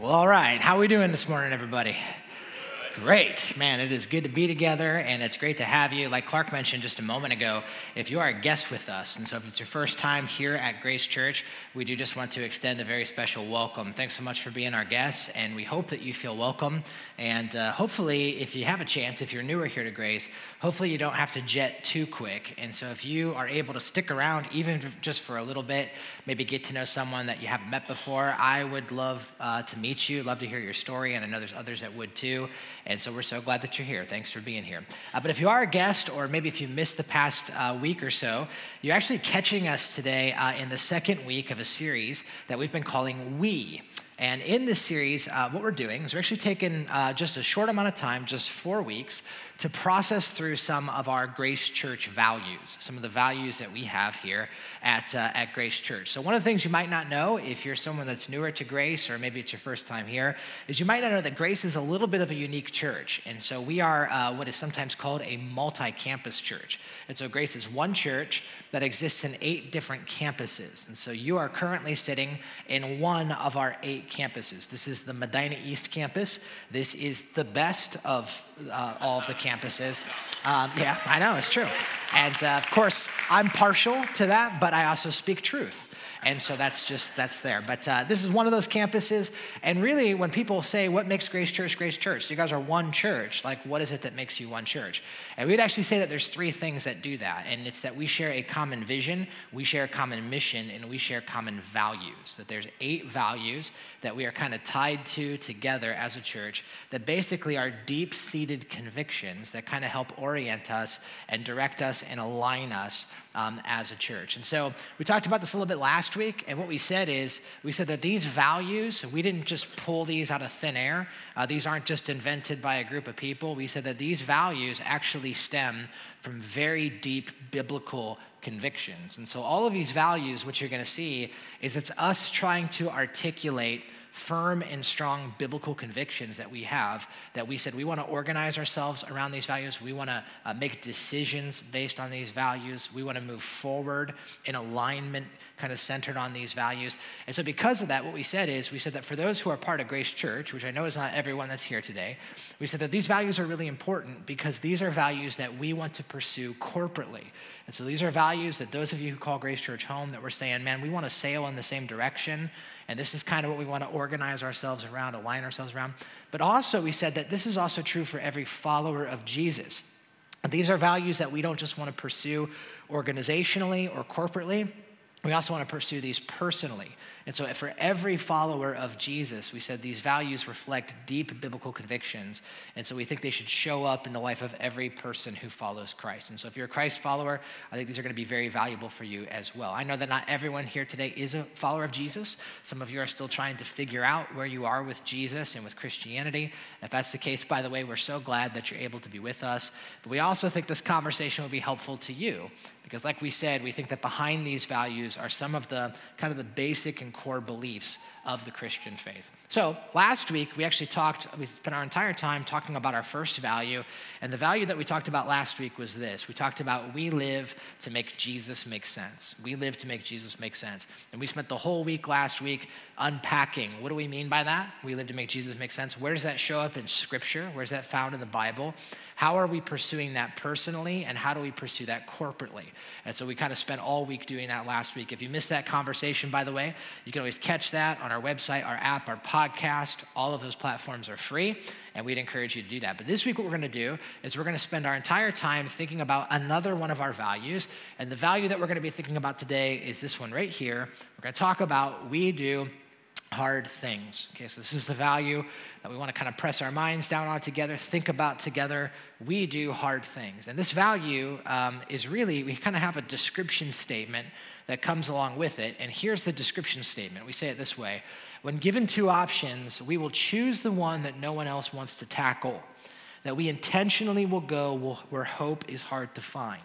Well, all right. How we doing this morning, everybody? Great. Man, it is good to be together and it's great to have you. Like Clark mentioned just a moment ago, if you are a guest with us, and so if it's your first time here at Grace Church, we do just want to extend a very special welcome. Thanks so much for being our guest, and we hope that you feel welcome. And uh, hopefully, if you have a chance, if you're newer here to Grace, hopefully you don't have to jet too quick. And so if you are able to stick around, even just for a little bit, maybe get to know someone that you haven't met before, I would love uh, to meet you, love to hear your story, and I know there's others that would too. And so we're so glad that you're here. Thanks for being here. Uh, but if you are a guest, or maybe if you missed the past uh, week or so, you're actually catching us today uh, in the second week of a series that we've been calling We. And in this series, uh, what we're doing is we're actually taking uh, just a short amount of time, just four weeks, to process through some of our Grace Church values, some of the values that we have here at, uh, at Grace Church. So, one of the things you might not know if you're someone that's newer to Grace, or maybe it's your first time here, is you might not know that Grace is a little bit of a unique church. And so, we are uh, what is sometimes called a multi campus church. And so, Grace is one church that exists in eight different campuses. And so, you are currently sitting in one of our eight campuses. This is the Medina East campus. This is the best of uh, all of the campuses. Um, yeah, I know, it's true. And uh, of course, I'm partial to that, but I also speak truth. And so that's just, that's there. But uh, this is one of those campuses. And really, when people say, what makes Grace Church Grace Church? So you guys are one church. Like, what is it that makes you one church? And we'd actually say that there's three things that do that. And it's that we share a common vision, we share a common mission, and we share common values. That there's eight values that we are kind of tied to together as a church that basically are deep seated convictions that kind of help orient us and direct us and align us um, as a church. And so we talked about this a little bit last week, and what we said is we said that these values, we didn't just pull these out of thin air, uh, these aren't just invented by a group of people. We said that these values actually stem from very deep biblical convictions. And so all of these values, what you're going to see is it's us trying to articulate firm and strong biblical convictions that we have that we said we want to organize ourselves around these values. We want to uh, make decisions based on these values. We want to move forward in alignment, kind of centered on these values. And so, because of that, what we said is we said that for those who are part of Grace Church, which I know is not everyone that's here today, we said that these values are really important because these are values that we want to pursue corporately. And so these are values that those of you who call Grace Church home that we're saying, man, we want to sail in the same direction. And this is kind of what we want to organize ourselves around, align ourselves around. But also, we said that this is also true for every follower of Jesus. And these are values that we don't just want to pursue organizationally or corporately, we also want to pursue these personally. And so, for every follower of Jesus, we said these values reflect deep biblical convictions. And so, we think they should show up in the life of every person who follows Christ. And so, if you're a Christ follower, I think these are going to be very valuable for you as well. I know that not everyone here today is a follower of Jesus. Some of you are still trying to figure out where you are with Jesus and with Christianity. If that's the case, by the way, we're so glad that you're able to be with us. But we also think this conversation will be helpful to you because, like we said, we think that behind these values are some of the kind of the basic and core beliefs of the Christian faith. So, last week we actually talked, we spent our entire time talking about our first value. And the value that we talked about last week was this we talked about we live to make Jesus make sense. We live to make Jesus make sense. And we spent the whole week last week unpacking what do we mean by that? We live to make Jesus make sense. Where does that show up in Scripture? Where's that found in the Bible? How are we pursuing that personally, and how do we pursue that corporately? And so we kind of spent all week doing that last week. If you missed that conversation, by the way, you can always catch that on our website, our app, our podcast. All of those platforms are free, and we'd encourage you to do that. But this week, what we're going to do is we're going to spend our entire time thinking about another one of our values. And the value that we're going to be thinking about today is this one right here. We're going to talk about we do hard things. Okay, so this is the value that we want to kind of press our minds down on together, think about together. We do hard things. And this value um, is really, we kind of have a description statement that comes along with it. And here's the description statement we say it this way When given two options, we will choose the one that no one else wants to tackle, that we intentionally will go where hope is hard to find.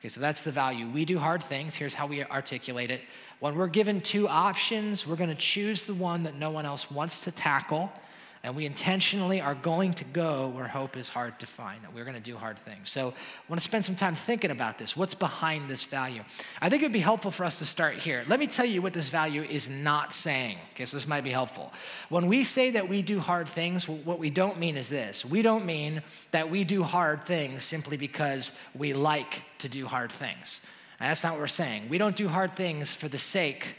Okay, so that's the value. We do hard things. Here's how we articulate it. When we're given two options, we're going to choose the one that no one else wants to tackle And we intentionally are going to go where hope is hard to find, that we're going to do hard things. So I want to spend some time thinking about this. What's behind this value? I think it would be helpful for us to start here. Let me tell you what this value is not saying. Okay, so this might be helpful. When we say that we do hard things, what we don't mean is this we don't mean that we do hard things simply because we like to do hard things. That's not what we're saying. We don't do hard things for the sake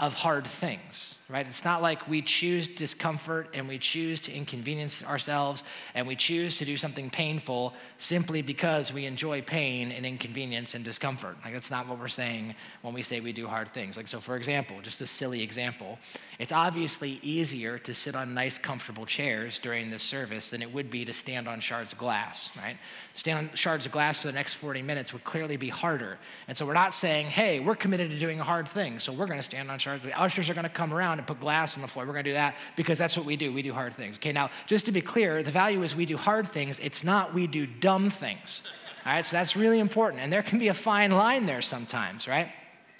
of hard things, right? It's not like we choose discomfort and we choose to inconvenience ourselves and we choose to do something painful simply because we enjoy pain and inconvenience and discomfort. Like, that's not what we're saying when we say we do hard things. Like, so for example, just a silly example, it's obviously easier to sit on nice, comfortable chairs during this service than it would be to stand on shards of glass, right? Stand on shards of glass for the next 40 minutes would clearly be harder. And so we're not saying, hey, we're committed to doing a hard thing, so we're gonna stand on shards. The ushers are gonna come around and put glass on the floor. We're gonna do that because that's what we do. We do hard things. Okay, now, just to be clear, the value is we do hard things, it's not we do dumb things. All right, so that's really important. And there can be a fine line there sometimes, right?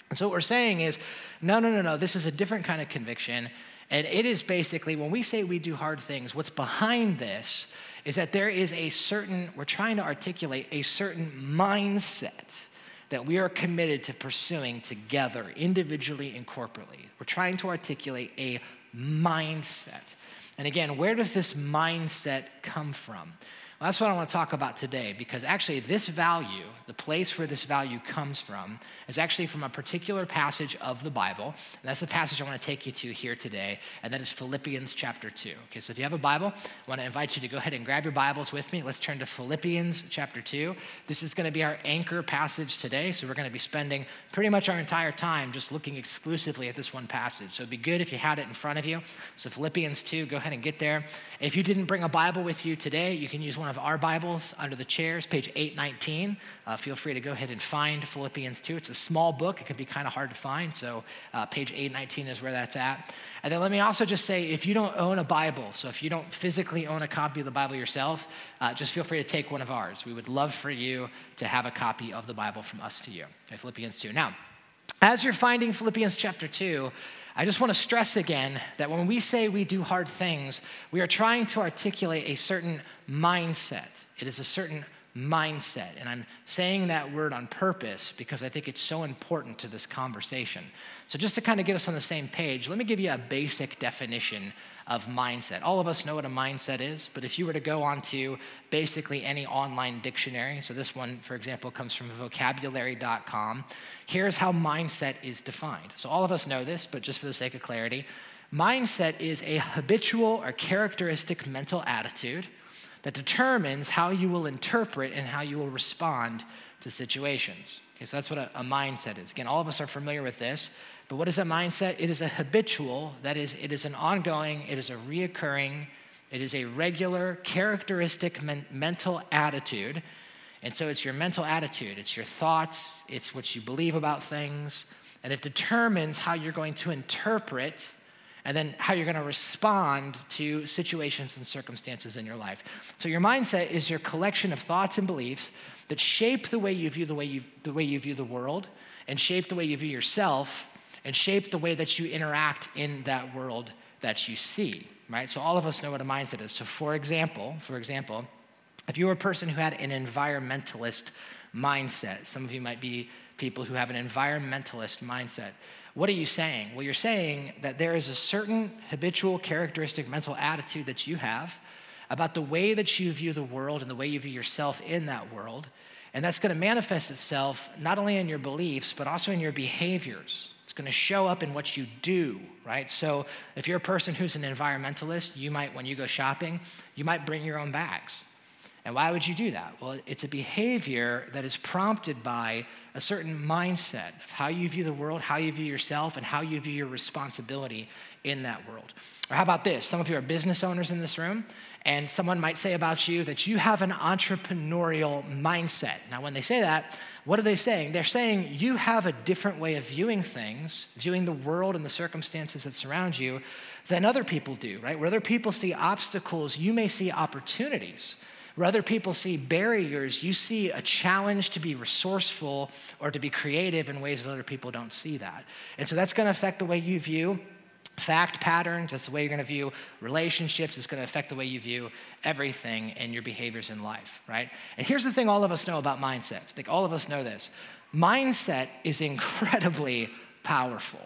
And so what we're saying is, no, no, no, no, this is a different kind of conviction. And it is basically when we say we do hard things, what's behind this is that there is a certain, we're trying to articulate a certain mindset that we are committed to pursuing together, individually and corporately. We're trying to articulate a mindset. And again, where does this mindset come from? Well, that's what I want to talk about today because actually, this value, the place where this value comes from, is actually from a particular passage of the Bible. And that's the passage I want to take you to here today, and that is Philippians chapter 2. Okay, so if you have a Bible, I want to invite you to go ahead and grab your Bibles with me. Let's turn to Philippians chapter 2. This is going to be our anchor passage today, so we're going to be spending pretty much our entire time just looking exclusively at this one passage. So it'd be good if you had it in front of you. So, Philippians 2, go ahead and get there. If you didn't bring a Bible with you today, you can use one of our Bibles under the chairs, page 819. Uh, feel free to go ahead and find Philippians 2. It's a small book, it can be kind of hard to find, so uh, page 819 is where that's at. And then let me also just say if you don't own a Bible, so if you don't physically own a copy of the Bible yourself, uh, just feel free to take one of ours. We would love for you to have a copy of the Bible from us to you. Okay, Philippians 2. Now, as you're finding Philippians chapter 2, I just want to stress again that when we say we do hard things, we are trying to articulate a certain mindset. It is a certain mindset. And I'm saying that word on purpose because I think it's so important to this conversation. So, just to kind of get us on the same page, let me give you a basic definition of mindset. All of us know what a mindset is, but if you were to go onto basically any online dictionary, so this one, for example, comes from vocabulary.com, here's how mindset is defined. So all of us know this, but just for the sake of clarity, mindset is a habitual or characteristic mental attitude that determines how you will interpret and how you will respond to situations. Okay, so that's what a, a mindset is. Again, all of us are familiar with this. But what is a mindset? It is a habitual, that is, it is an ongoing, it is a reoccurring, it is a regular, characteristic men- mental attitude. And so it's your mental attitude, it's your thoughts, it's what you believe about things, and it determines how you're going to interpret and then how you're going to respond to situations and circumstances in your life. So your mindset is your collection of thoughts and beliefs that shape the way you view the way you, the way you view the world and shape the way you view yourself and shape the way that you interact in that world that you see, right? So all of us know what a mindset is. So for example, for example, if you were a person who had an environmentalist mindset, some of you might be people who have an environmentalist mindset. What are you saying? Well, you're saying that there is a certain habitual characteristic mental attitude that you have about the way that you view the world and the way you view yourself in that world. And that's going to manifest itself not only in your beliefs, but also in your behaviors going to show up in what you do, right? So if you're a person who's an environmentalist, you might, when you go shopping, you might bring your own bags. And why would you do that? Well, it's a behavior that is prompted by a certain mindset of how you view the world, how you view yourself, and how you view your responsibility in that world. Or how about this? Some of you are business owners in this room, and someone might say about you that you have an entrepreneurial mindset. Now, when they say that, what are they saying? They're saying you have a different way of viewing things, viewing the world and the circumstances that surround you than other people do, right? Where other people see obstacles, you may see opportunities. Where other people see barriers, you see a challenge to be resourceful or to be creative in ways that other people don't see that. And so that's going to affect the way you view fact patterns. That's the way you're going to view relationships. It's going to affect the way you view everything and your behaviors in life, right? And here's the thing all of us know about mindset. I think all of us know this. Mindset is incredibly powerful.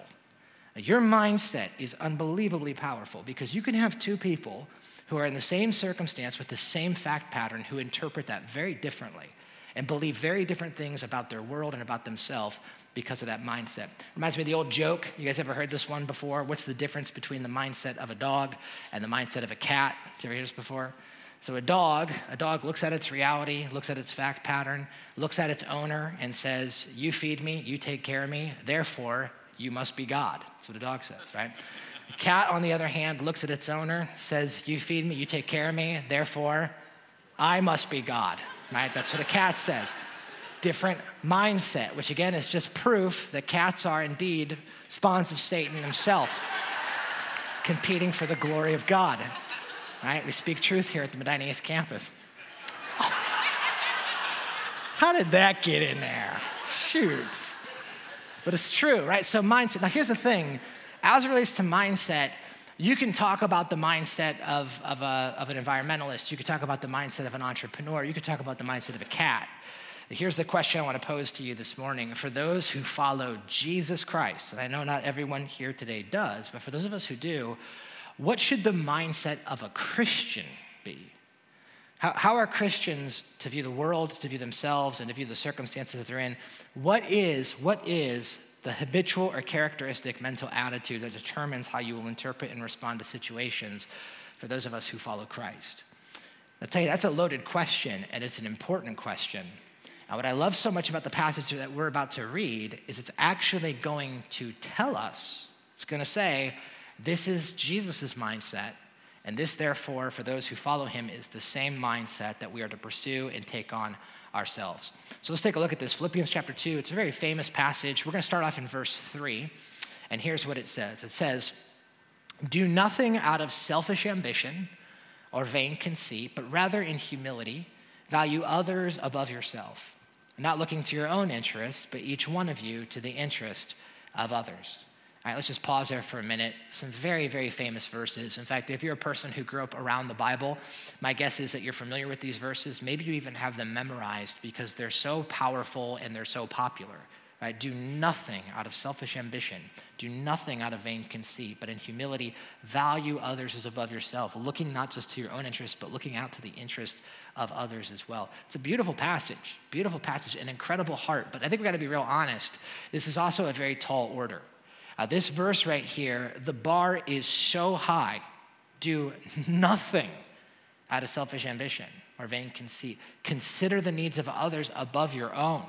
Your mindset is unbelievably powerful because you can have two people who are in the same circumstance with the same fact pattern who interpret that very differently and believe very different things about their world and about themselves because of that mindset. Reminds me of the old joke. You guys ever heard this one before? What's the difference between the mindset of a dog and the mindset of a cat? Did you ever hear this before? So a dog, a dog looks at its reality, looks at its fact pattern, looks at its owner and says, "You feed me, you take care of me, therefore you must be God." That's what a dog says, right? Cat, on the other hand, looks at its owner, says, "You feed me, you take care of me, therefore I must be God." Right? That's what a cat says different mindset, which again is just proof that cats are indeed spawns of Satan himself, competing for the glory of God. Right? We speak truth here at the Medina East campus. How did that get in there? Shoot. But it's true, right? So, mindset. Now, here's the thing as it relates to mindset, you can talk about the mindset of, of, a, of an environmentalist. You could talk about the mindset of an entrepreneur. You could talk about the mindset of a cat. Here's the question I want to pose to you this morning. For those who follow Jesus Christ, and I know not everyone here today does, but for those of us who do, what should the mindset of a Christian be? How, how are Christians to view the world, to view themselves, and to view the circumstances that they're in? What is, what is the habitual or characteristic mental attitude that determines how you will interpret and respond to situations for those of us who follow Christ? I'll tell you, that's a loaded question, and it's an important question. Now, what I love so much about the passage that we're about to read is it's actually going to tell us, it's going to say, this is Jesus' mindset, and this, therefore, for those who follow him, is the same mindset that we are to pursue and take on ourselves. So let's take a look at this. Philippians chapter 2, it's a very famous passage. We're going to start off in verse 3, and here's what it says it says, Do nothing out of selfish ambition or vain conceit, but rather in humility, value others above yourself not looking to your own interest, but each one of you to the interest of others. All right, let's just pause there for a minute. Some very, very famous verses. In fact, if you're a person who grew up around the Bible, my guess is that you're familiar with these verses. Maybe you even have them memorized because they're so powerful and they're so popular. Right? Do nothing out of selfish ambition. Do nothing out of vain conceit, but in humility, value others as above yourself, looking not just to your own interest, but looking out to the interest of others as well. It's a beautiful passage, beautiful passage, an incredible heart. But I think we got to be real honest. This is also a very tall order. Uh, this verse right here, the bar is so high. Do nothing out of selfish ambition or vain conceit. Consider the needs of others above your own.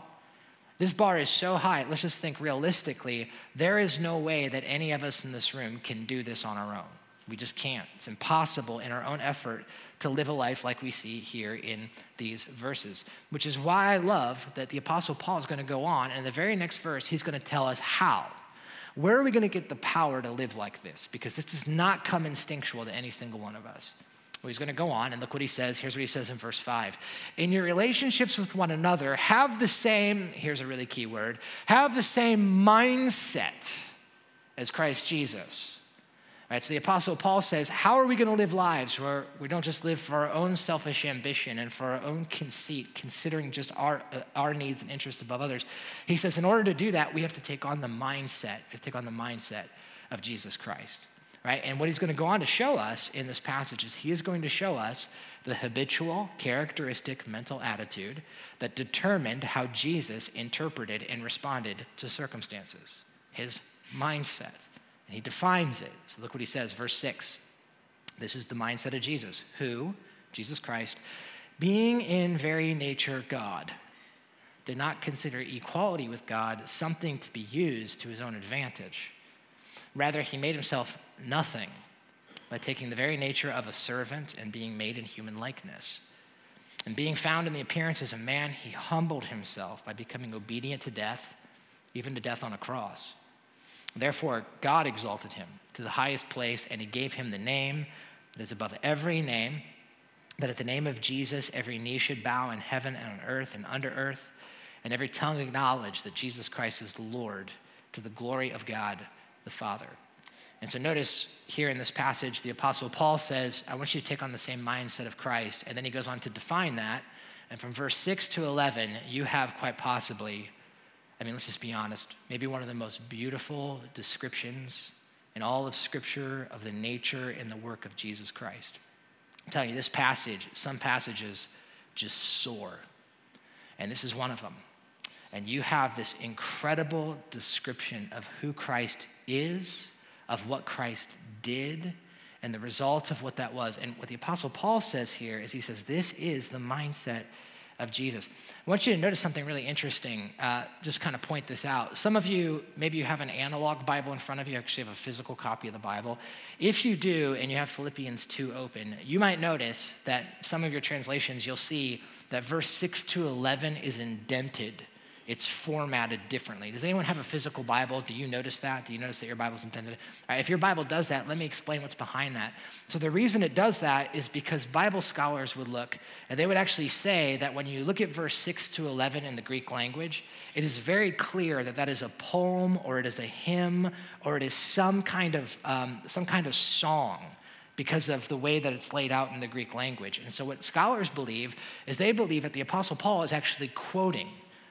This bar is so high, let's just think realistically, there is no way that any of us in this room can do this on our own. We just can't. It's impossible in our own effort to live a life like we see here in these verses, which is why I love that the Apostle Paul is going to go on, and in the very next verse, he's going to tell us how. Where are we going to get the power to live like this? Because this does not come instinctual to any single one of us. Well, he's going to go on, and look what he says. Here's what he says in verse 5. In your relationships with one another, have the same, here's a really key word, have the same mindset as Christ Jesus Right, so the Apostle Paul says, How are we going to live lives where we don't just live for our own selfish ambition and for our own conceit, considering just our, uh, our needs and interests above others? He says, In order to do that, we have to take on the mindset, we take on the mindset of Jesus Christ. Right? And what he's going to go on to show us in this passage is he is going to show us the habitual, characteristic mental attitude that determined how Jesus interpreted and responded to circumstances, his mindset. And he defines it. So look what he says, verse 6. This is the mindset of Jesus, who, Jesus Christ, being in very nature God, did not consider equality with God something to be used to his own advantage. Rather, he made himself nothing by taking the very nature of a servant and being made in human likeness. And being found in the appearance as a man, he humbled himself by becoming obedient to death, even to death on a cross. Therefore, God exalted him to the highest place, and he gave him the name that is above every name, that at the name of Jesus, every knee should bow in heaven and on earth and under earth, and every tongue acknowledge that Jesus Christ is Lord to the glory of God the Father. And so notice here in this passage, the Apostle Paul says, I want you to take on the same mindset of Christ. And then he goes on to define that. And from verse 6 to 11, you have quite possibly, I mean, let's just be honest, maybe one of the most beautiful descriptions in all of Scripture of the nature and the work of Jesus Christ. I'm telling you, this passage, some passages just soar. And this is one of them. And you have this incredible description of who Christ is, of what Christ did, and the result of what that was. And what the Apostle Paul says here is he says, This is the mindset of Jesus. I want you to notice something really interesting. Uh, just kind of point this out. Some of you, maybe you have an analog Bible in front of you, actually have a physical copy of the Bible. If you do, and you have Philippians 2 open, you might notice that some of your translations, you'll see that verse 6 to 11 is indented it's formatted differently. Does anyone have a physical Bible? Do you notice that? Do you notice that your Bible's intended? if your Bible does that, let me explain what's behind that. So, the reason it does that is because Bible scholars would look, and they would actually say that when you look at verse 6 to 11 in the Greek language, it is very clear that that is a poem or it is a hymn or it is some kind of, um, some kind of song because of the way that it's laid out in the Greek language. And so, what scholars believe is they believe that the Apostle Paul is actually quoting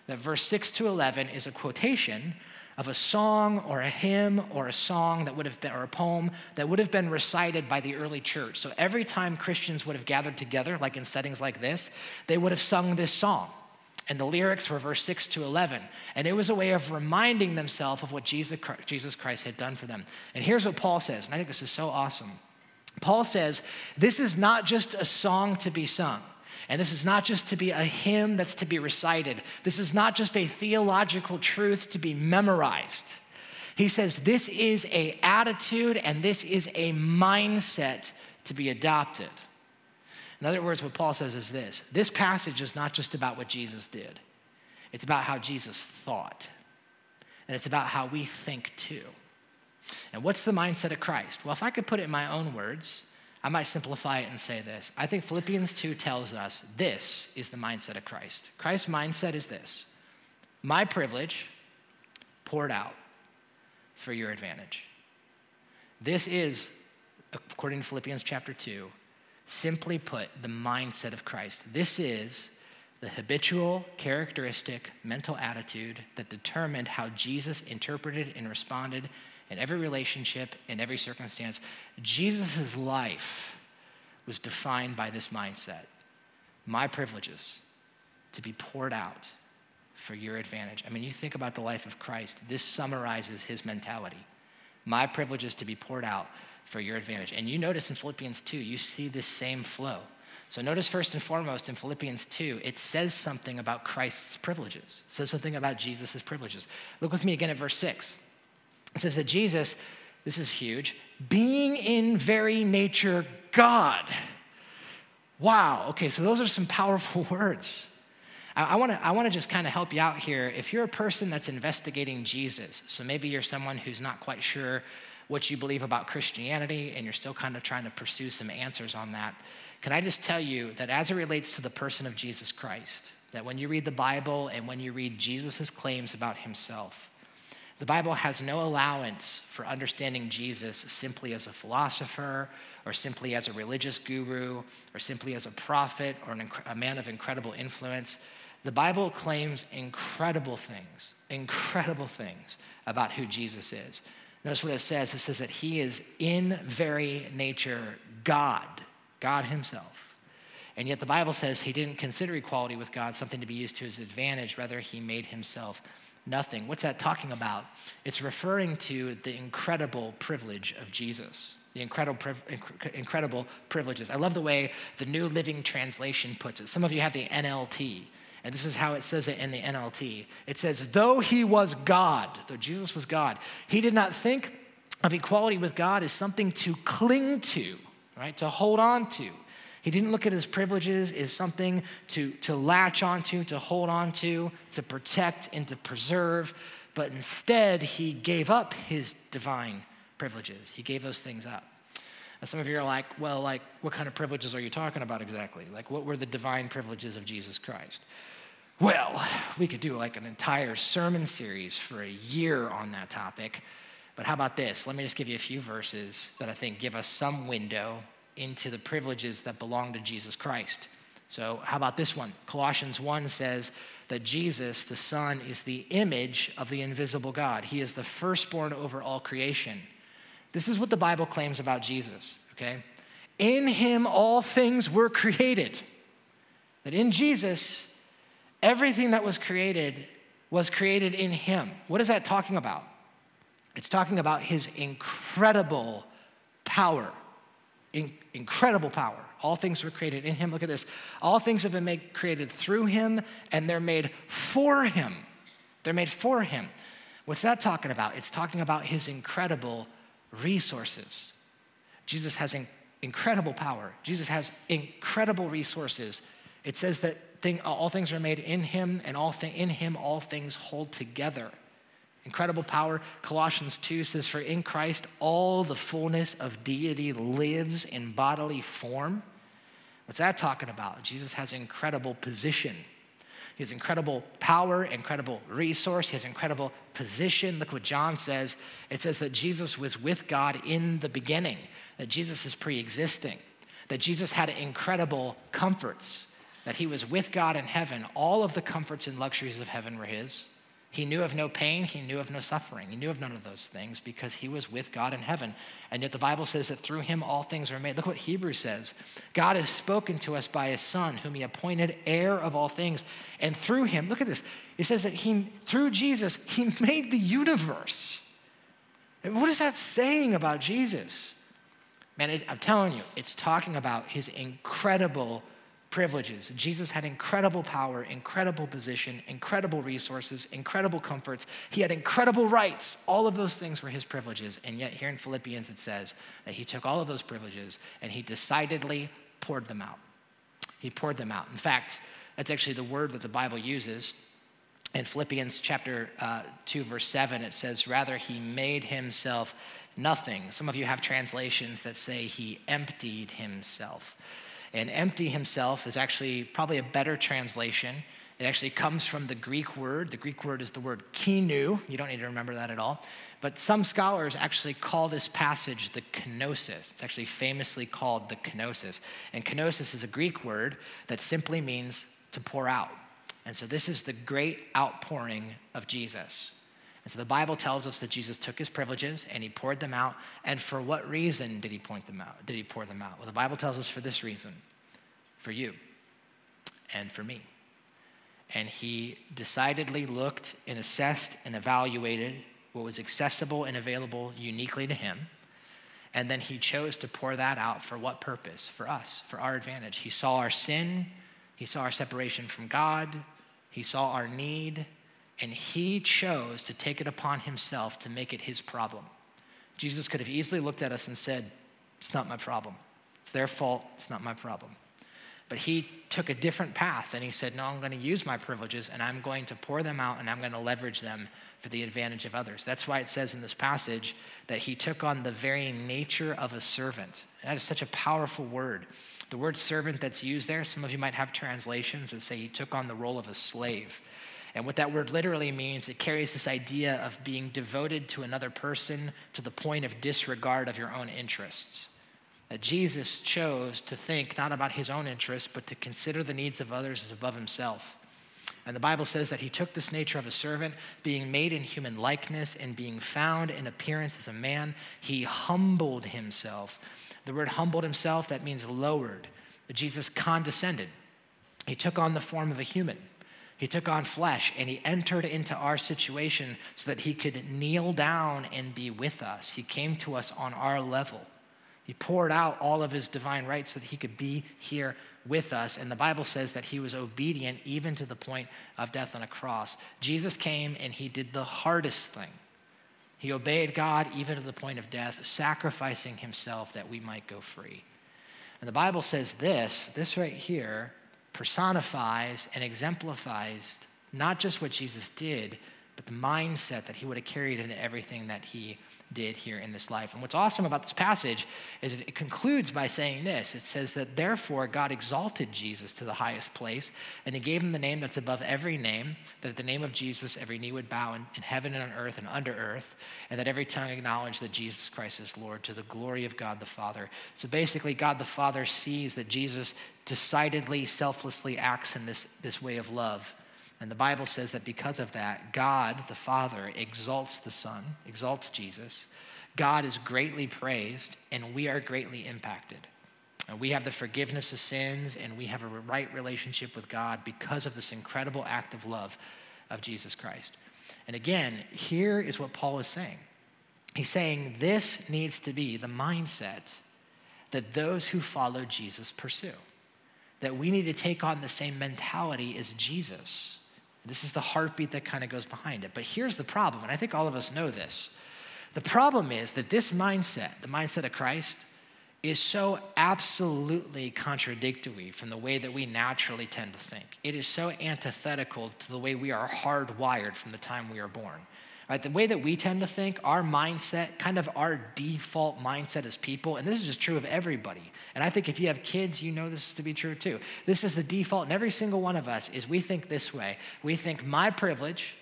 that verse 6 to 11 is a quotation of a song or a hymn or a song that would have been, or a poem that would have been recited by the early church. So every time Christians would have gathered together, like in settings like this, they would have sung this song. And the lyrics were verse 6 to 11. And it was a way of reminding themselves of what Jesus Christ had done for them. And here's what Paul says, and I think this is so awesome. Paul says, This is not just a song to be sung. And this is not just to be a hymn that's to be recited. This is not just a theological truth to be memorized. He says this is a attitude and this is a mindset to be adopted. In other words, what Paul says is this this passage is not just about what Jesus did, it's about how Jesus thought. And it's about how we think too. And what's the mindset of Christ? Well, if I could put it in my own words, I might simplify it and say this. I think Philippians 2 tells us this is the mindset of Christ. Christ's mindset is this my privilege poured out for your advantage. This is, according to Philippians chapter 2, simply put, the mindset of Christ. This is the habitual, characteristic, mental attitude that determined how Jesus interpreted and responded in every relationship, in every circumstance. Jesus' life was defined by this mindset my privileges to be poured out for your advantage. I mean, you think about the life of Christ, this summarizes his mentality. My privileges to be poured out for your advantage. And you notice in Philippians 2, you see this same flow. So notice first and foremost in Philippians 2, it says something about Christ's privileges. It says something about Jesus' privileges. Look with me again at verse 6. It says that Jesus, this is huge, being in very nature God. Wow, okay, so those are some powerful words. I, wanna, I wanna just kind of help you out here. If you're a person that's investigating Jesus, so maybe you're someone who's not quite sure what you believe about Christianity and you're still kind of trying to pursue some answers on that, can I just tell you that as it relates to the person of Jesus Christ, that when you read the Bible and when you read Jesus' claims about himself, the Bible has no allowance for understanding Jesus simply as a philosopher or simply as a religious guru or simply as a prophet or an, a man of incredible influence. The Bible claims incredible things, incredible things about who Jesus is. Notice what it says it says that he is in very nature God, God himself. And yet the Bible says he didn't consider equality with God something to be used to his advantage, rather, he made himself nothing. What's that talking about? It's referring to the incredible privilege of Jesus, the incredible, incredible privileges. I love the way the New Living Translation puts it. Some of you have the NLT, and this is how it says it in the NLT. It says, though he was God, though Jesus was God, he did not think of equality with God as something to cling to, right? To hold on to. He didn't look at his privileges as something to, to latch onto, to hold onto, to protect and to preserve, but instead he gave up his divine privileges. He gave those things up. And some of you are like, well, like, what kind of privileges are you talking about exactly? Like, what were the divine privileges of Jesus Christ? Well, we could do like an entire sermon series for a year on that topic. But how about this? Let me just give you a few verses that I think give us some window into the privileges that belong to Jesus Christ. So, how about this one? Colossians 1 says that Jesus, the Son, is the image of the invisible God. He is the firstborn over all creation. This is what the Bible claims about Jesus, okay? In him all things were created. That in Jesus, everything that was created was created in him. What is that talking about? It's talking about his incredible power. In, incredible power. All things were created in him. Look at this. All things have been made created through him, and they're made for him. They're made for him. What's that talking about? It's talking about his incredible resources. Jesus has in, incredible power. Jesus has incredible resources. It says that thing, all things are made in him, and all th- in him all things hold together. Incredible power. Colossians 2 says, For in Christ all the fullness of deity lives in bodily form. What's that talking about? Jesus has incredible position. He has incredible power, incredible resource, he has incredible position. Look what John says. It says that Jesus was with God in the beginning, that Jesus is pre existing, that Jesus had incredible comforts, that he was with God in heaven. All of the comforts and luxuries of heaven were his. He knew of no pain, he knew of no suffering. He knew of none of those things because he was with God in heaven. And yet the Bible says that through him all things were made. Look what Hebrews says God has spoken to us by his Son, whom he appointed heir of all things. And through him, look at this. It says that he, through Jesus, he made the universe. What is that saying about Jesus? Man, I'm telling you, it's talking about his incredible privileges. Jesus had incredible power, incredible position, incredible resources, incredible comforts. He had incredible rights. All of those things were his privileges. And yet, here in Philippians, it says that he took all of those privileges and he decidedly poured them out. He poured them out. In fact, that's actually the word that the Bible uses. In Philippians chapter uh, 2, verse 7, it says, Rather, he made himself nothing. Some of you have translations that say he emptied himself. And empty himself is actually probably a better translation. It actually comes from the Greek word. The Greek word is the word kinu. You don't need to remember that at all. But some scholars actually call this passage the kenosis. It's actually famously called the kenosis. And kenosis is a Greek word that simply means to pour out. And so this is the great outpouring of Jesus. And so the Bible tells us that Jesus took his privileges and he poured them out. And for what reason did he point them out? Did he pour them out? Well, the Bible tells us for this reason for you and for me. And he decidedly looked and assessed and evaluated what was accessible and available uniquely to him. And then he chose to pour that out for what purpose? For us, for our advantage. He saw our sin, he saw our separation from God, he saw our need, and he chose to take it upon himself to make it his problem. Jesus could have easily looked at us and said, It's not my problem. It's their fault. It's not my problem. But he took a different path and he said, No, I'm going to use my privileges and I'm going to pour them out and I'm going to leverage them for the advantage of others. That's why it says in this passage that he took on the very nature of a servant. That is such a powerful word. The word servant that's used there, some of you might have translations that say he took on the role of a slave. And what that word literally means, it carries this idea of being devoted to another person to the point of disregard of your own interests. That Jesus chose to think not about his own interests, but to consider the needs of others as above himself. And the Bible says that he took this nature of a servant, being made in human likeness and being found in appearance as a man, he humbled himself. The word humbled himself, that means lowered. Jesus condescended. He took on the form of a human. He took on flesh and he entered into our situation so that he could kneel down and be with us. He came to us on our level. He poured out all of his divine rights so that he could be here with us. And the Bible says that he was obedient even to the point of death on a cross. Jesus came and he did the hardest thing. He obeyed God even to the point of death, sacrificing himself that we might go free. And the Bible says this, this right here, personifies and exemplifies not just what Jesus did, but the mindset that he would have carried into everything that he did here in this life. And what's awesome about this passage is it concludes by saying this it says that therefore God exalted Jesus to the highest place, and he gave him the name that's above every name, that at the name of Jesus every knee would bow in, in heaven and on earth and under earth, and that every tongue acknowledge that Jesus Christ is Lord to the glory of God the Father. So basically, God the Father sees that Jesus decidedly, selflessly acts in this, this way of love. And the Bible says that because of that, God, the Father, exalts the Son, exalts Jesus. God is greatly praised, and we are greatly impacted. And we have the forgiveness of sins, and we have a right relationship with God because of this incredible act of love of Jesus Christ. And again, here is what Paul is saying. He's saying this needs to be the mindset that those who follow Jesus pursue. That we need to take on the same mentality as Jesus this is the heartbeat that kind of goes behind it. But here's the problem, and I think all of us know this. The problem is that this mindset, the mindset of Christ, is so absolutely contradictory from the way that we naturally tend to think. It is so antithetical to the way we are hardwired from the time we are born. Right? The way that we tend to think, our mindset, kind of our default mindset as people, and this is just true of everybody. And I think if you have kids, you know this to be true too. This is the default in every single one of us is we think this way. We think my privilege,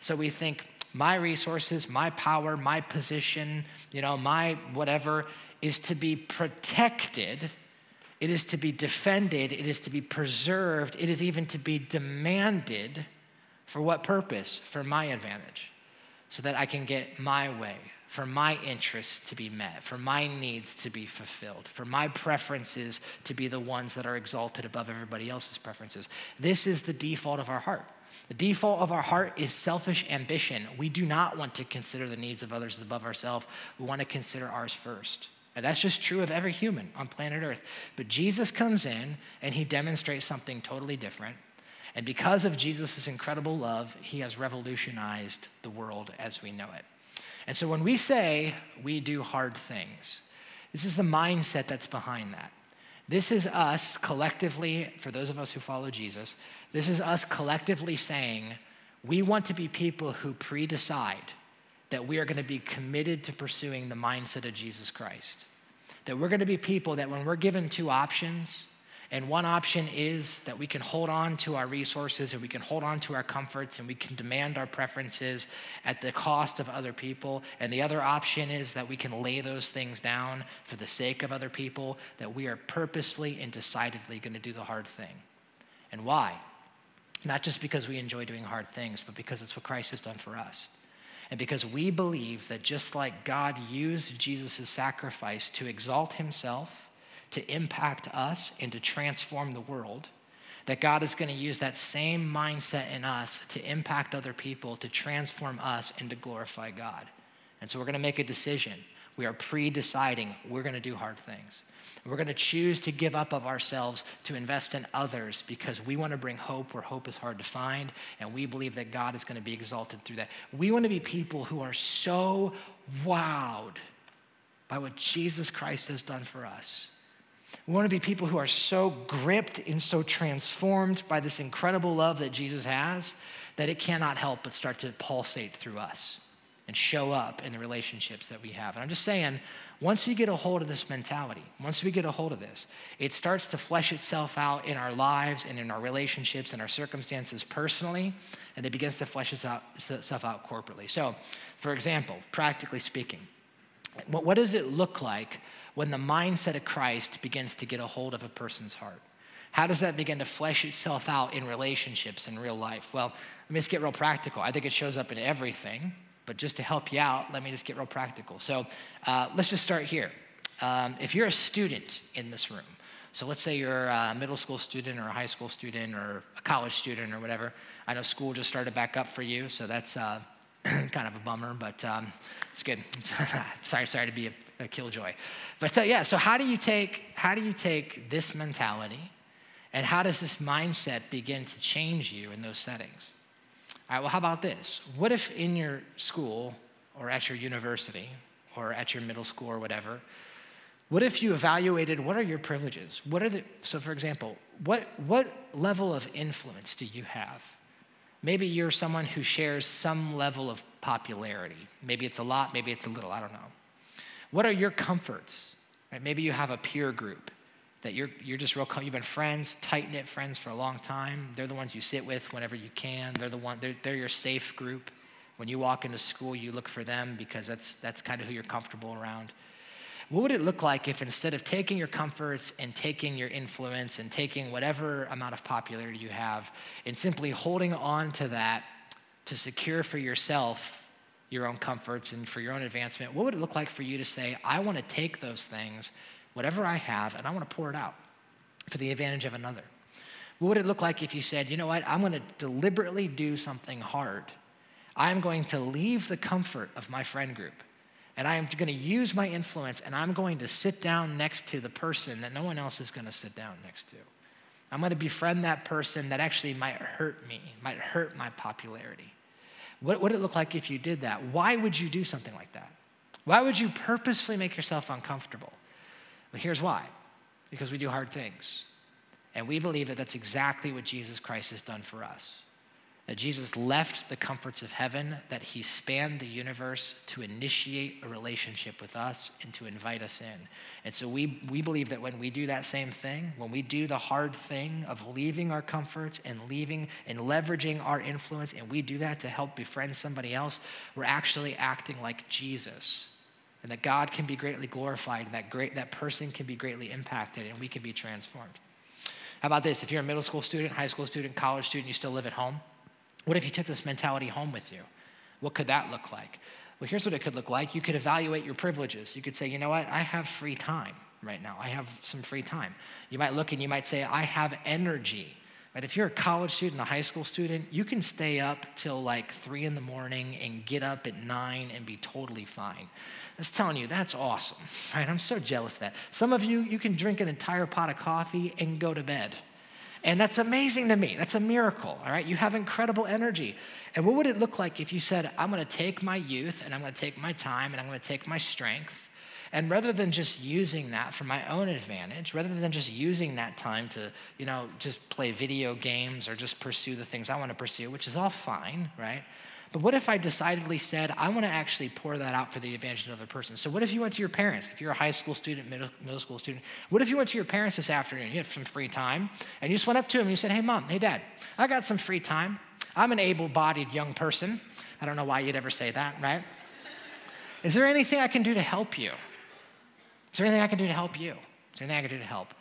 so we think my resources, my power, my position, you know, my whatever is to be protected. It is to be defended. It is to be preserved. It is even to be demanded. For what purpose? For my advantage so that I can get my way, for my interests to be met, for my needs to be fulfilled, for my preferences to be the ones that are exalted above everybody else's preferences. This is the default of our heart. The default of our heart is selfish ambition. We do not want to consider the needs of others above ourselves. We want to consider ours first. And that's just true of every human on planet Earth. But Jesus comes in and he demonstrates something totally different. And because of Jesus' incredible love, he has revolutionized the world as we know it. And so when we say we do hard things, this is the mindset that's behind that. This is us collectively, for those of us who follow Jesus, this is us collectively saying we want to be people who pre decide that we are going to be committed to pursuing the mindset of Jesus Christ. That we're going to be people that when we're given two options, and one option is that we can hold on to our resources and we can hold on to our comforts and we can demand our preferences at the cost of other people. And the other option is that we can lay those things down for the sake of other people, that we are purposely and decidedly going to do the hard thing. And why? Not just because we enjoy doing hard things, but because it's what Christ has done for us. And because we believe that just like God used Jesus' sacrifice to exalt himself, to impact us and to transform the world, that God is going to use that same mindset in us to impact other people, to transform us, and to glorify God. And so we're going to make a decision. We are pre deciding we're going to do hard things. We're going to choose to give up of ourselves to invest in others because we want to bring hope where hope is hard to find, and we believe that God is going to be exalted through that. We want to be people who are so wowed by what Jesus Christ has done for us we want to be people who are so gripped and so transformed by this incredible love that Jesus has that it cannot help but start to pulsate through us and show up in the relationships that we have. And I'm just saying, once you get a hold of this mentality, once we get a hold of this, it starts to flesh itself out in our lives and in our relationships and our circumstances personally, and it begins to flesh itself out corporately. So, for example, practically speaking, what does it look like when the mindset of Christ begins to get a hold of a person's heart? How does that begin to flesh itself out in relationships in real life? Well, let me just get real practical. I think it shows up in everything, but just to help you out, let me just get real practical. So uh, let's just start here. Um, if you're a student in this room, so let's say you're a middle school student or a high school student or a college student or whatever. I know school just started back up for you, so that's uh, kind of a bummer, but um, it's good. sorry, sorry to be a a killjoy. But uh, yeah, so how do you take how do you take this mentality, and how does this mindset begin to change you in those settings? All right. Well, how about this? What if in your school or at your university or at your middle school or whatever? What if you evaluated what are your privileges? What are the so for example, what what level of influence do you have? Maybe you're someone who shares some level of popularity? Maybe it's a lot, maybe it's a little, I don't know. What are your comforts? Right? Maybe you have a peer group that you're, you're just real, you've been friends, tight knit friends for a long time. They're the ones you sit with whenever you can. They're the one, they're, they're your safe group. When you walk into school, you look for them because that's, that's kind of who you're comfortable around. What would it look like if instead of taking your comforts and taking your influence and taking whatever amount of popularity you have and simply holding on to that to secure for yourself your own comforts and for your own advancement, what would it look like for you to say, I want to take those things, whatever I have, and I want to pour it out for the advantage of another? What would it look like if you said, you know what, I'm going to deliberately do something hard? I'm going to leave the comfort of my friend group and I am going to use my influence and I'm going to sit down next to the person that no one else is going to sit down next to. I'm going to befriend that person that actually might hurt me, might hurt my popularity. What would it look like if you did that? Why would you do something like that? Why would you purposefully make yourself uncomfortable? Well, here's why because we do hard things. And we believe that that's exactly what Jesus Christ has done for us that Jesus left the comforts of heaven, that he spanned the universe to initiate a relationship with us and to invite us in. And so we, we believe that when we do that same thing, when we do the hard thing of leaving our comforts and leaving and leveraging our influence, and we do that to help befriend somebody else, we're actually acting like Jesus. And that God can be greatly glorified, and that, great, that person can be greatly impacted, and we can be transformed. How about this? If you're a middle school student, high school student, college student, you still live at home, what if you took this mentality home with you? What could that look like? Well, here's what it could look like. You could evaluate your privileges. You could say, you know what? I have free time right now. I have some free time. You might look and you might say, I have energy. But if you're a college student, a high school student, you can stay up till like three in the morning and get up at nine and be totally fine. Was telling you, that's awesome, right? I'm so jealous that. Some of you, you can drink an entire pot of coffee and go to bed. And that's amazing to me. That's a miracle, all right? You have incredible energy. And what would it look like if you said, I'm gonna take my youth and I'm gonna take my time and I'm gonna take my strength, and rather than just using that for my own advantage, rather than just using that time to, you know, just play video games or just pursue the things I wanna pursue, which is all fine, right? But what if I decidedly said, I want to actually pour that out for the advantage of another person? So, what if you went to your parents? If you're a high school student, middle, middle school student, what if you went to your parents this afternoon? You have some free time, and you just went up to them and you said, Hey, mom, hey, dad, I got some free time. I'm an able bodied young person. I don't know why you'd ever say that, right? Is there anything I can do to help you? Is there anything I can do to help you? Is there anything I can do to help?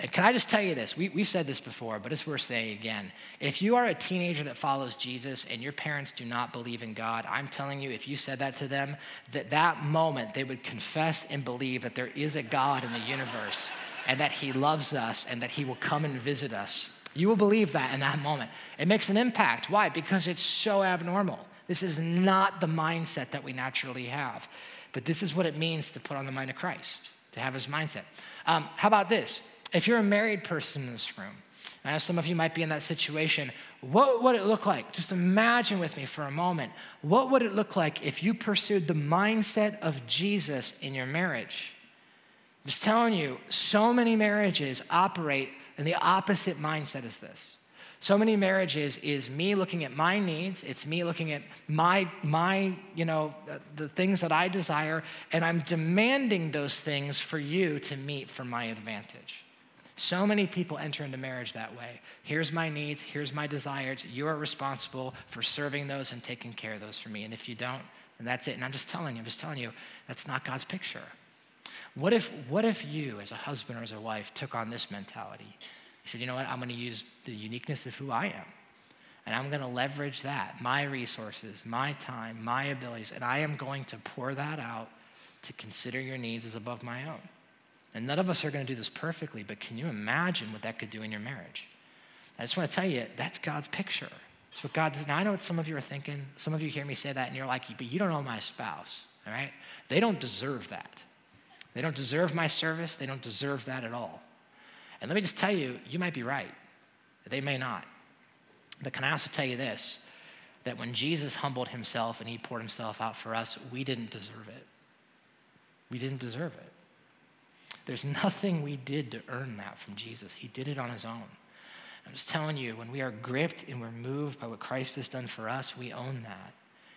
And can I just tell you this? We, we've said this before, but it's worth saying again. If you are a teenager that follows Jesus and your parents do not believe in God, I'm telling you, if you said that to them, that that moment they would confess and believe that there is a God in the universe and that he loves us and that he will come and visit us. You will believe that in that moment. It makes an impact. Why? Because it's so abnormal. This is not the mindset that we naturally have. But this is what it means to put on the mind of Christ, to have his mindset. Um, how about this? If you're a married person in this room, I know some of you might be in that situation, what would it look like? Just imagine with me for a moment. What would it look like if you pursued the mindset of Jesus in your marriage? I'm just telling you, so many marriages operate in the opposite mindset as this. So many marriages is me looking at my needs, it's me looking at my my, you know, uh, the things that I desire and I'm demanding those things for you to meet for my advantage. So many people enter into marriage that way. Here's my needs, here's my desires. You are responsible for serving those and taking care of those for me. And if you don't, then that's it. And I'm just telling you, I'm just telling you, that's not God's picture. What if, what if you, as a husband or as a wife, took on this mentality? You said, you know what, I'm going to use the uniqueness of who I am. And I'm going to leverage that, my resources, my time, my abilities, and I am going to pour that out to consider your needs as above my own. And none of us are going to do this perfectly, but can you imagine what that could do in your marriage? I just want to tell you, that's God's picture. It's what God does. Now, I know what some of you are thinking. Some of you hear me say that, and you're like, but you don't know my spouse, all right? They don't deserve that. They don't deserve my service. They don't deserve that at all. And let me just tell you, you might be right. They may not. But can I also tell you this? That when Jesus humbled himself and he poured himself out for us, we didn't deserve it. We didn't deserve it. There's nothing we did to earn that from Jesus. He did it on his own. I'm just telling you, when we are gripped and we're moved by what Christ has done for us, we own that.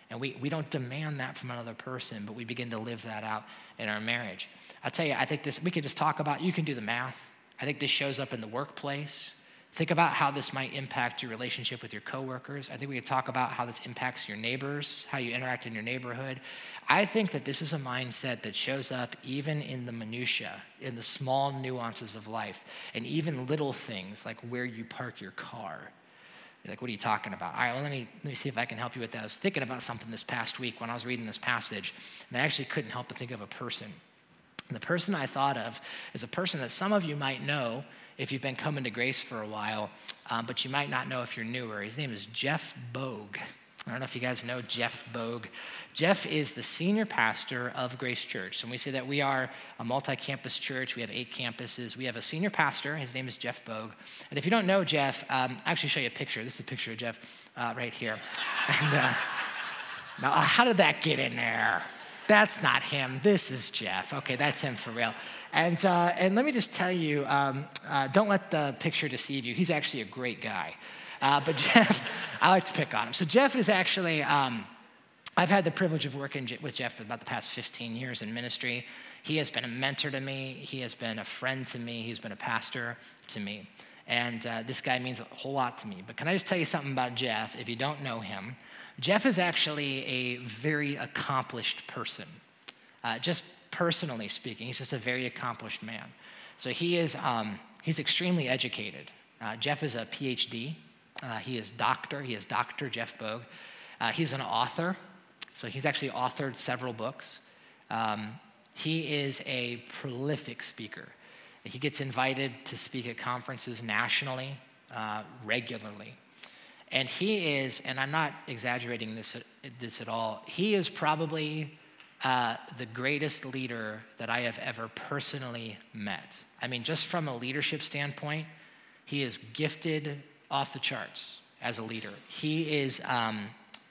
And we, we don't demand that from another person, but we begin to live that out in our marriage. I'll tell you, I think this, we could just talk about, you can do the math. I think this shows up in the workplace. Think about how this might impact your relationship with your coworkers. I think we could talk about how this impacts your neighbors, how you interact in your neighborhood. I think that this is a mindset that shows up even in the minutia, in the small nuances of life, and even little things like where you park your car. You're like, what are you talking about? All right, well, let me, let me see if I can help you with that. I was thinking about something this past week when I was reading this passage, and I actually couldn't help but think of a person. And the person I thought of is a person that some of you might know if you've been coming to Grace for a while, um, but you might not know if you're newer. His name is Jeff Bogue. I don't know if you guys know Jeff Bogue. Jeff is the senior pastor of Grace Church. And we say that we are a multi campus church. We have eight campuses. We have a senior pastor. His name is Jeff Bogue. And if you don't know Jeff, um, I'll actually show you a picture. This is a picture of Jeff uh, right here. And uh, now, how did that get in there? That's not him. This is Jeff. Okay, that's him for real. And, uh, and let me just tell you um, uh, don't let the picture deceive you. He's actually a great guy. Uh, but Jeff, I like to pick on him. So Jeff is actually, um, I've had the privilege of working with Jeff for about the past 15 years in ministry. He has been a mentor to me, he has been a friend to me, he's been a pastor to me. And uh, this guy means a whole lot to me. But can I just tell you something about Jeff if you don't know him? Jeff is actually a very accomplished person. Uh, just personally speaking, he's just a very accomplished man. So he is, um, he's extremely educated. Uh, Jeff is a PhD. Uh, he is doctor. He is Dr. Jeff Bogue. Uh, he's an author. So he's actually authored several books. Um, he is a prolific speaker. He gets invited to speak at conferences nationally uh, regularly. And he is, and I'm not exaggerating this, this at all, he is probably uh, the greatest leader that I have ever personally met. I mean, just from a leadership standpoint, he is gifted off the charts as a leader. He is, um,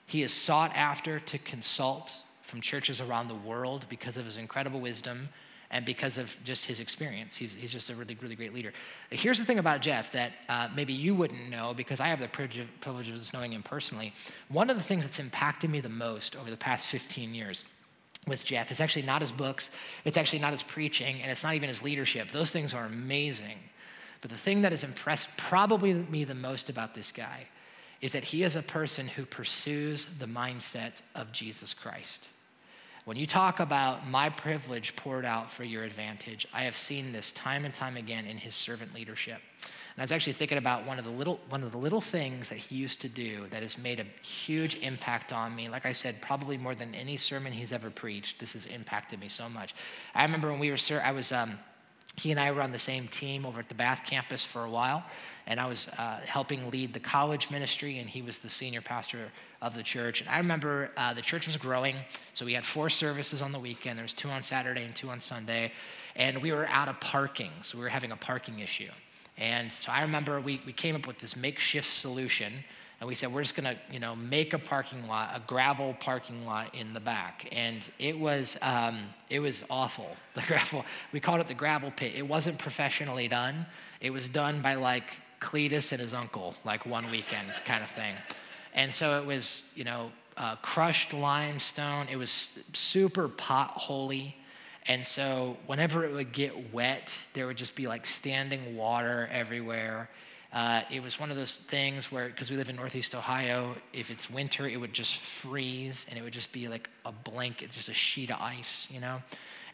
he is sought after to consult from churches around the world because of his incredible wisdom and because of just his experience. He's, he's just a really, really great leader. Here's the thing about Jeff that uh, maybe you wouldn't know because I have the privilege, of knowing him personally. One of the things that's impacted me the most over the past 15 years with Jeff. It's actually not his books, it's actually not his preaching, and it's not even his leadership. Those things are amazing. But the thing that has impressed probably me the most about this guy is that he is a person who pursues the mindset of Jesus Christ. When you talk about my privilege poured out for your advantage, I have seen this time and time again in his servant leadership. And I was actually thinking about one of the little one of the little things that he used to do that has made a huge impact on me. Like I said, probably more than any sermon he's ever preached. This has impacted me so much. I remember when we were I was um, he and I were on the same team over at the Bath campus for a while, and I was uh, helping lead the college ministry, and he was the senior pastor of the church. And I remember uh, the church was growing, so we had four services on the weekend. There was two on Saturday and two on Sunday, and we were out of parking, so we were having a parking issue. And so I remember we, we came up with this makeshift solution. And we said, we're just gonna, you know, make a parking lot, a gravel parking lot in the back. And it was, um, it was awful. The gravel, we called it the gravel pit. It wasn't professionally done. It was done by like Cletus and his uncle, like one weekend kind of thing. And so it was, you know, uh, crushed limestone. It was super potholy. And so whenever it would get wet, there would just be like standing water everywhere. Uh, it was one of those things where, because we live in Northeast Ohio, if it's winter, it would just freeze and it would just be like a blanket, just a sheet of ice, you know?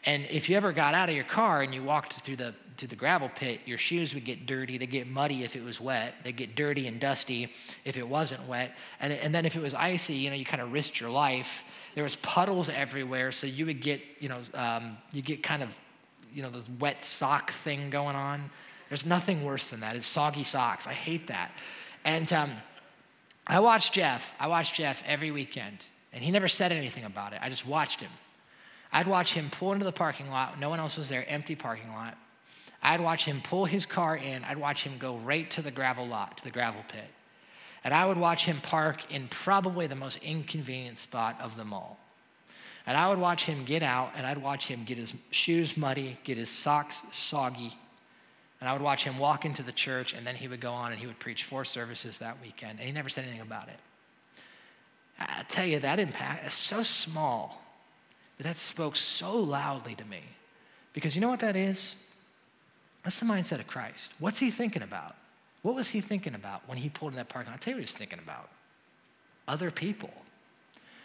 And if you ever got out of your car and you walked through the, through the gravel pit, your shoes would get dirty. They'd get muddy if it was wet. They'd get dirty and dusty if it wasn't wet. And, and then if it was icy, you know, you kind of risked your life there was puddles everywhere, so you would get, you know, um, you get kind of, you know, this wet sock thing going on. There's nothing worse than that. It's soggy socks. I hate that. And um, I watched Jeff. I watched Jeff every weekend, and he never said anything about it. I just watched him. I'd watch him pull into the parking lot. No one else was there, empty parking lot. I'd watch him pull his car in. I'd watch him go right to the gravel lot, to the gravel pit. And I would watch him park in probably the most inconvenient spot of them all. And I would watch him get out, and I'd watch him get his shoes muddy, get his socks soggy. And I would watch him walk into the church, and then he would go on and he would preach four services that weekend. And he never said anything about it. I tell you, that impact is so small, but that spoke so loudly to me. Because you know what that is? That's the mindset of Christ. What's he thinking about? What was he thinking about when he pulled in that parking lot? I'll tell you what he was thinking about other people.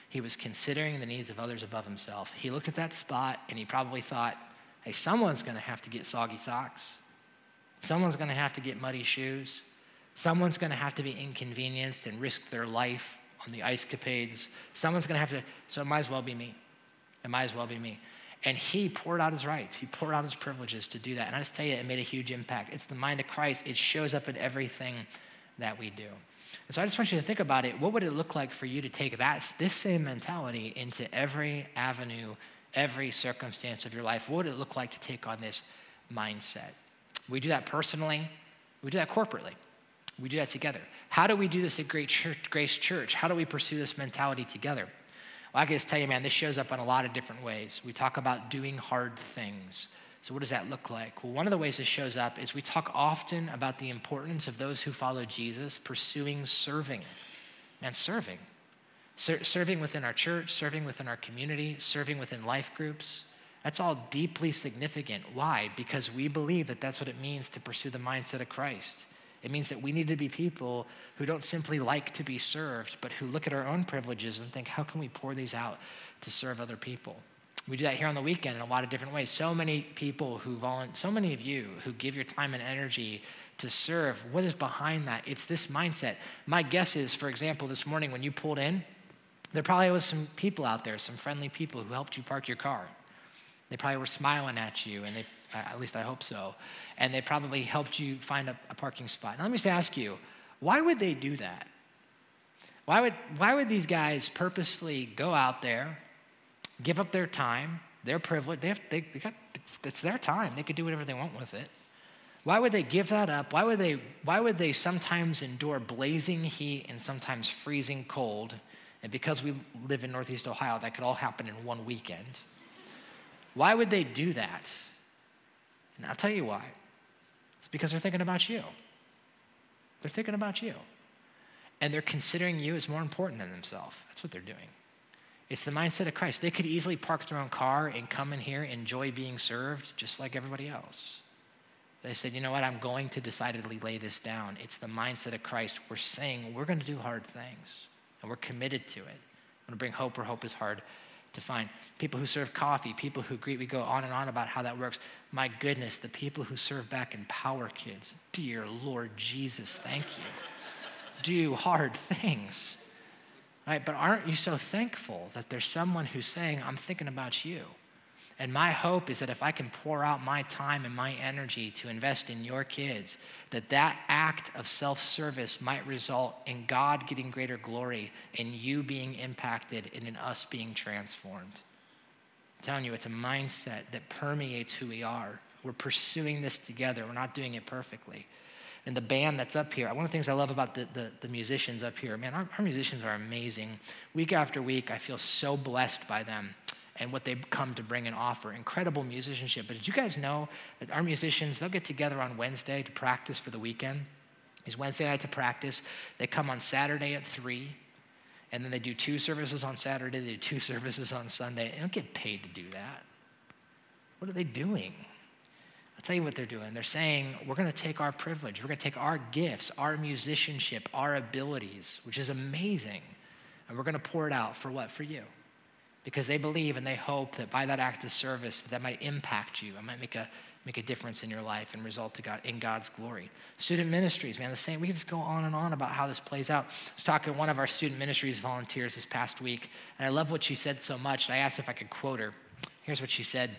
He was considering the needs of others above himself. He looked at that spot and he probably thought, hey, someone's going to have to get soggy socks. Someone's going to have to get muddy shoes. Someone's going to have to be inconvenienced and risk their life on the ice capades. Someone's going to have to, so it might as well be me. It might as well be me. And he poured out his rights. He poured out his privileges to do that. And I just tell you, it made a huge impact. It's the mind of Christ. It shows up in everything that we do. And so I just want you to think about it. What would it look like for you to take that, this same mentality into every avenue, every circumstance of your life? What would it look like to take on this mindset? We do that personally. We do that corporately. We do that together. How do we do this at Great Church, Grace Church? How do we pursue this mentality together? Well, I can just tell you, man, this shows up in a lot of different ways. We talk about doing hard things. So, what does that look like? Well, one of the ways this shows up is we talk often about the importance of those who follow Jesus pursuing serving and serving. Ser- serving within our church, serving within our community, serving within life groups. That's all deeply significant. Why? Because we believe that that's what it means to pursue the mindset of Christ. It means that we need to be people who don't simply like to be served, but who look at our own privileges and think, how can we pour these out to serve other people? We do that here on the weekend in a lot of different ways. So many people who volunteer, so many of you who give your time and energy to serve. What is behind that? It's this mindset. My guess is, for example, this morning when you pulled in, there probably was some people out there, some friendly people who helped you park your car. They probably were smiling at you, and they, uh, at least I hope so and they probably helped you find a, a parking spot. Now, let me just ask you, why would they do that? Why would, why would these guys purposely go out there, give up their time, their privilege? They have, they, they got, it's their time. They could do whatever they want with it. Why would they give that up? Why would they, why would they sometimes endure blazing heat and sometimes freezing cold? And because we live in Northeast Ohio, that could all happen in one weekend. Why would they do that? And I'll tell you why. It's because they're thinking about you. They're thinking about you. And they're considering you as more important than themselves. That's what they're doing. It's the mindset of Christ. They could easily park their own car and come in here, enjoy being served just like everybody else. They said, you know what, I'm going to decidedly lay this down. It's the mindset of Christ. We're saying we're going to do hard things, and we're committed to it. I'm going to bring hope where hope is hard to find. People who serve coffee, people who greet, we go on and on about how that works. My goodness, the people who serve back in Power Kids, dear Lord Jesus, thank you. Do hard things. Right? But aren't you so thankful that there's someone who's saying, I'm thinking about you? And my hope is that if I can pour out my time and my energy to invest in your kids, that that act of self-service might result in God getting greater glory and you being impacted and in us being transformed. I'm telling you, it's a mindset that permeates who we are. We're pursuing this together. We're not doing it perfectly. And the band that's up here, one of the things I love about the, the, the musicians up here, man, our, our musicians are amazing. Week after week, I feel so blessed by them and what they come to bring and offer. Incredible musicianship. But did you guys know that our musicians, they'll get together on Wednesday to practice for the weekend? It's Wednesday night to practice. They come on Saturday at 3, and then they do two services on Saturday, they do two services on Sunday. They don't get paid to do that. What are they doing? I'll tell you what they're doing. They're saying, we're going to take our privilege, we're going to take our gifts, our musicianship, our abilities, which is amazing, and we're going to pour it out for what? For you because they believe and they hope that by that act of service that, might impact you it might make a make a difference in your life and result to God, in God's glory. Student ministries, man, the same. We can just go on and on about how this plays out. I was talking to one of our student ministries volunteers this past week, and I love what she said so much. I asked if I could quote her. Here's what she said.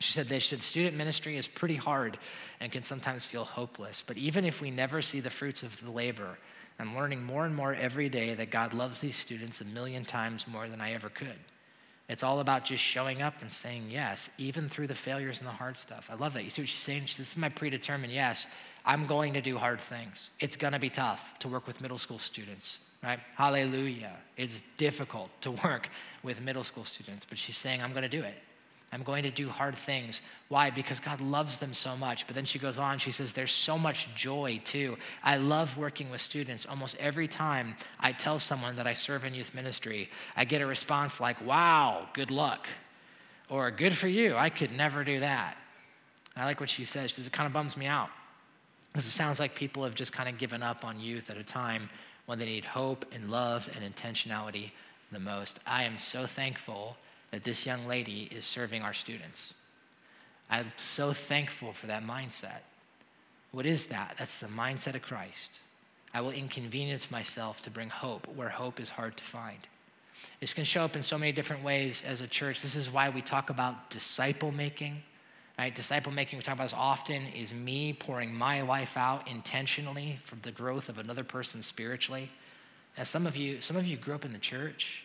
She said this, she said, student ministry is pretty hard and can sometimes feel hopeless. But even if we never see the fruits of the labor, I'm learning more and more every day that God loves these students a million times more than I ever could. It's all about just showing up and saying yes, even through the failures and the hard stuff. I love that. You see what she's saying? This is my predetermined yes. I'm going to do hard things. It's going to be tough to work with middle school students, right? Hallelujah. It's difficult to work with middle school students, but she's saying, I'm going to do it. I'm going to do hard things. Why? Because God loves them so much. But then she goes on, she says, There's so much joy too. I love working with students. Almost every time I tell someone that I serve in youth ministry, I get a response like, Wow, good luck. Or good for you. I could never do that. I like what she says. She says, It kind of bums me out. Because it sounds like people have just kind of given up on youth at a time when they need hope and love and intentionality the most. I am so thankful that this young lady is serving our students. I'm so thankful for that mindset. What is that? That's the mindset of Christ. I will inconvenience myself to bring hope where hope is hard to find. This can show up in so many different ways as a church. This is why we talk about disciple making. Right? Disciple making, we talk about this often, is me pouring my life out intentionally for the growth of another person spiritually. As some of you, some of you grew up in the church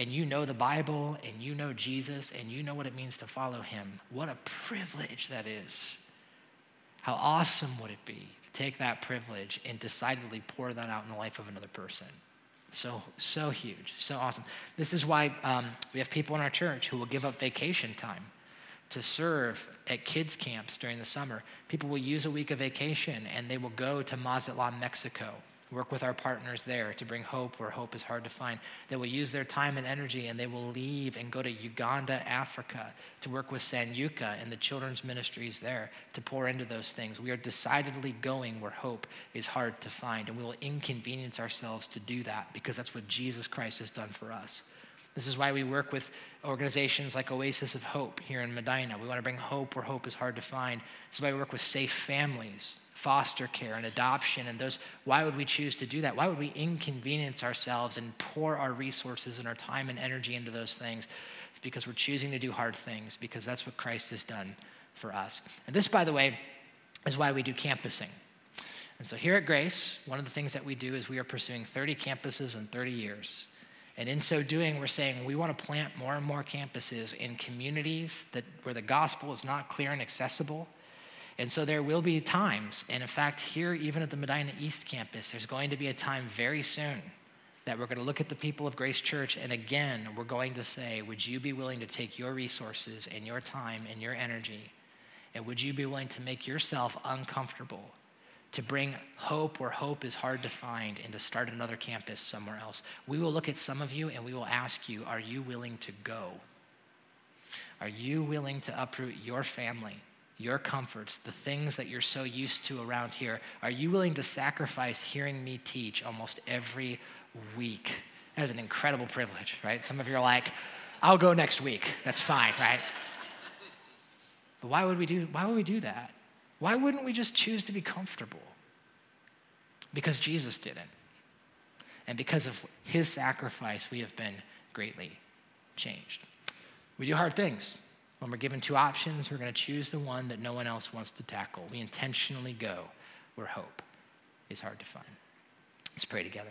and you know the Bible and you know Jesus and you know what it means to follow him, what a privilege that is. How awesome would it be to take that privilege and decidedly pour that out in the life of another person? So, so huge, so awesome. This is why um, we have people in our church who will give up vacation time to serve at kids' camps during the summer. People will use a week of vacation and they will go to Mazatlan, Mexico, work with our partners there to bring hope where hope is hard to find. They will use their time and energy and they will leave and go to Uganda, Africa to work with Sanyuka and the children's ministries there to pour into those things. We are decidedly going where hope is hard to find and we will inconvenience ourselves to do that because that's what Jesus Christ has done for us. This is why we work with organizations like Oasis of Hope here in Medina. We want to bring hope where hope is hard to find. This is why we work with safe families foster care and adoption and those why would we choose to do that? Why would we inconvenience ourselves and pour our resources and our time and energy into those things? It's because we're choosing to do hard things because that's what christ has done for us. And this by the way is why we do campusing. And so here at grace one of the things that we do is we are pursuing 30 campuses in 30 years. And in so doing we're saying we want to plant more and more campuses in communities that where the gospel is not clear and accessible and so there will be times, and in fact, here, even at the Medina East campus, there's going to be a time very soon that we're going to look at the people of Grace Church, and again, we're going to say, Would you be willing to take your resources and your time and your energy, and would you be willing to make yourself uncomfortable? To bring hope where hope is hard to find and to start another campus somewhere else. We will look at some of you and we will ask you, Are you willing to go? Are you willing to uproot your family? Your comforts, the things that you're so used to around here, are you willing to sacrifice hearing me teach almost every week? That is an incredible privilege, right? Some of you are like, I'll go next week. That's fine, right? But why would we do why would we do that? Why wouldn't we just choose to be comfortable? Because Jesus didn't. And because of his sacrifice, we have been greatly changed. We do hard things. When we're given two options, we're going to choose the one that no one else wants to tackle. We intentionally go where hope is hard to find. Let's pray together.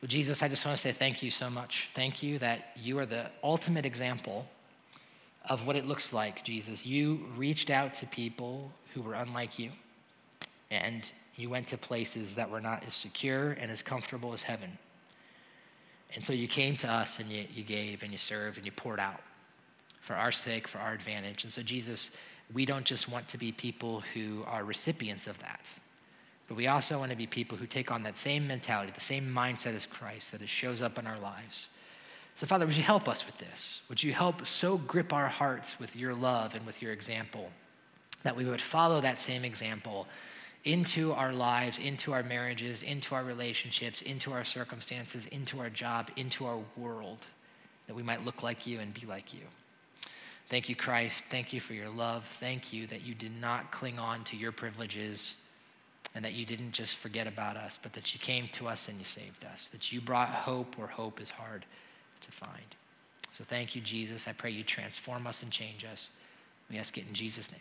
Well, Jesus, I just want to say thank you so much. Thank you that you are the ultimate example of what it looks like, Jesus. You reached out to people who were unlike you, and you went to places that were not as secure and as comfortable as heaven. And so you came to us and you, you gave and you served and you poured out for our sake, for our advantage. And so, Jesus, we don't just want to be people who are recipients of that, but we also want to be people who take on that same mentality, the same mindset as Christ that shows up in our lives. So, Father, would you help us with this? Would you help so grip our hearts with your love and with your example that we would follow that same example into our lives, into our marriages, into our relationships, into our circumstances, into our job, into our world, that we might look like you and be like you. Thank you, Christ. Thank you for your love. Thank you that you did not cling on to your privileges and that you didn't just forget about us, but that you came to us and you saved us, that you brought hope where hope is hard to find. So thank you, Jesus. I pray you transform us and change us. We ask it in Jesus' name.